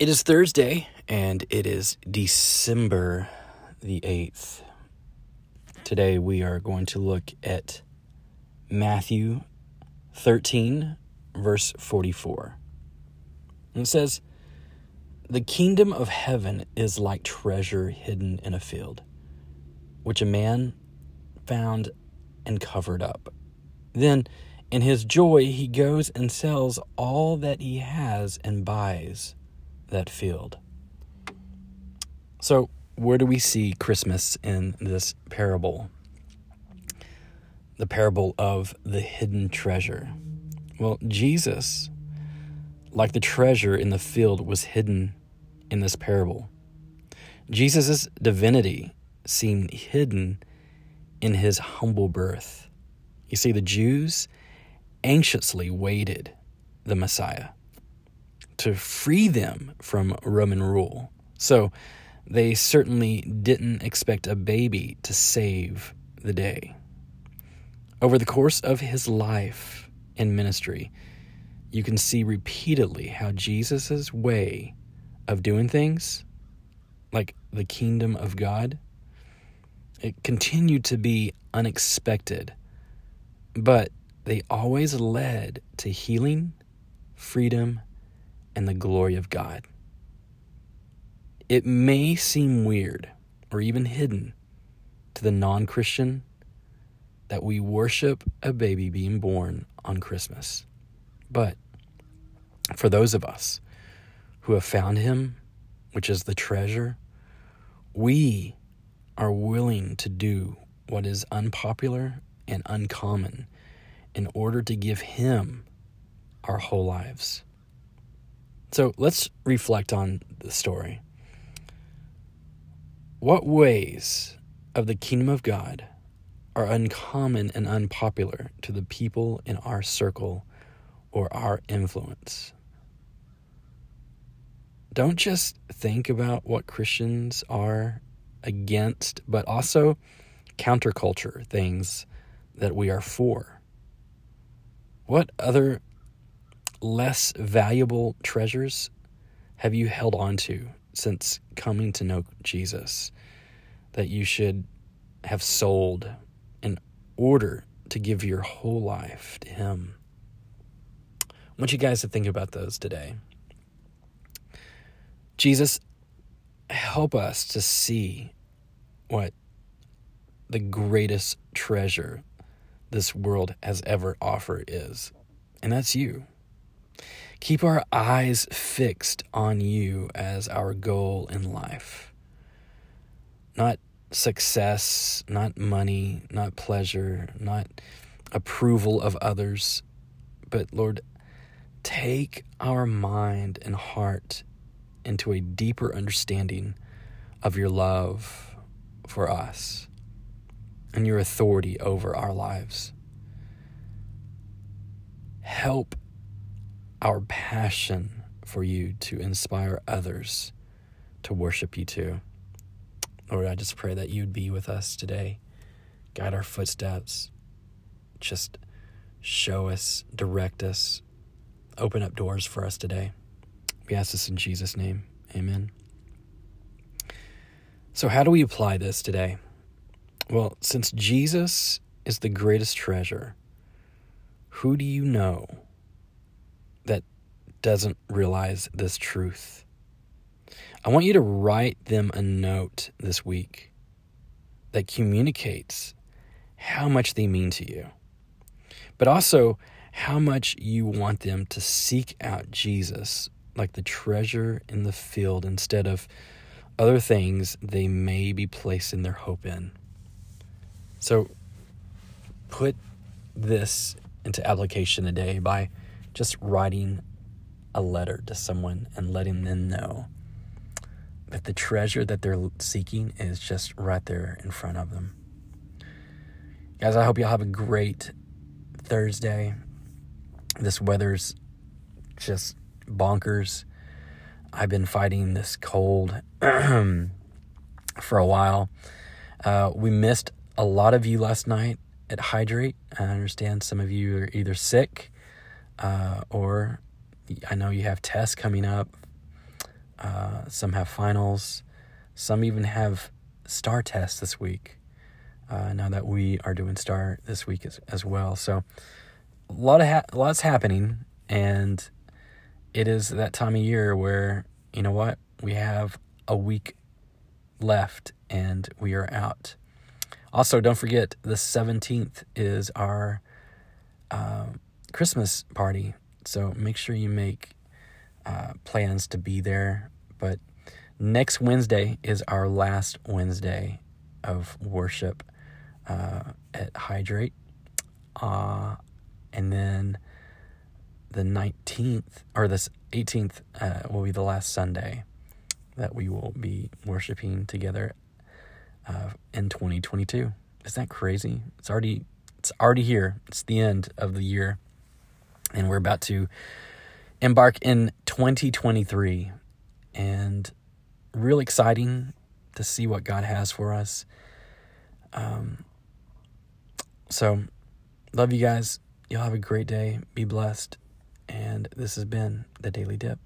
It is Thursday and it is December the 8th. Today we are going to look at Matthew 13, verse 44. And it says, The kingdom of heaven is like treasure hidden in a field, which a man found and covered up. Then, in his joy, he goes and sells all that he has and buys that field. So, where do we see Christmas in this parable? The parable of the hidden treasure. Well, Jesus, like the treasure in the field, was hidden in this parable. Jesus' divinity seemed hidden in his humble birth. You see, the Jews anxiously waited the Messiah to free them from Roman rule. So they certainly didn't expect a baby to save the day. Over the course of his life and ministry, you can see repeatedly how Jesus' way of doing things, like the kingdom of God, it continued to be unexpected, but they always led to healing, freedom, and the glory of God. It may seem weird or even hidden to the non Christian that we worship a baby being born on Christmas. But for those of us who have found him, which is the treasure, we are willing to do what is unpopular and uncommon in order to give him our whole lives. So let's reflect on the story. What ways of the kingdom of God are uncommon and unpopular to the people in our circle or our influence? Don't just think about what Christians are against, but also counterculture things that we are for. What other less valuable treasures have you held on to since coming to know Jesus that you should have sold in order to give your whole life to Him? I want you guys to think about those today. Jesus, help us to see what the greatest treasure this world has ever offered is, and that's you. Keep our eyes fixed on you as our goal in life. Not success, not money, not pleasure, not approval of others, but Lord, take our mind and heart into a deeper understanding of your love for us and your authority over our lives. Help our passion for you to inspire others to worship you too. Lord, I just pray that you'd be with us today, guide our footsteps, just show us, direct us, open up doors for us today. We ask this in Jesus' name. Amen. So, how do we apply this today? Well, since Jesus is the greatest treasure, who do you know doesn't realize this truth. I want you to write them a note this week that communicates how much they mean to you, but also how much you want them to seek out Jesus like the treasure in the field instead of other things they may be placing their hope in. So put this into application today by just writing a letter to someone and letting them know that the treasure that they're seeking is just right there in front of them. Guys, I hope y'all have a great Thursday. This weather's just bonkers. I've been fighting this cold for a while. Uh, we missed a lot of you last night at Hydrate. I understand some of you are either sick uh, or I know you have tests coming up. Uh, some have finals. Some even have star tests this week. Uh, now that we are doing star this week as, as well, so a lot of ha- lots happening, and it is that time of year where you know what we have a week left and we are out. Also, don't forget the 17th is our uh, Christmas party. So make sure you make uh, plans to be there. But next Wednesday is our last Wednesday of worship uh, at Hydrate. Uh, and then the 19th or the 18th uh, will be the last Sunday that we will be worshiping together uh, in 2022. Is that crazy? It's already it's already here. It's the end of the year, and we're about to embark in 2023, and real exciting to see what God has for us. Um, so, love you guys. Y'all have a great day. Be blessed. And this has been the Daily Dip.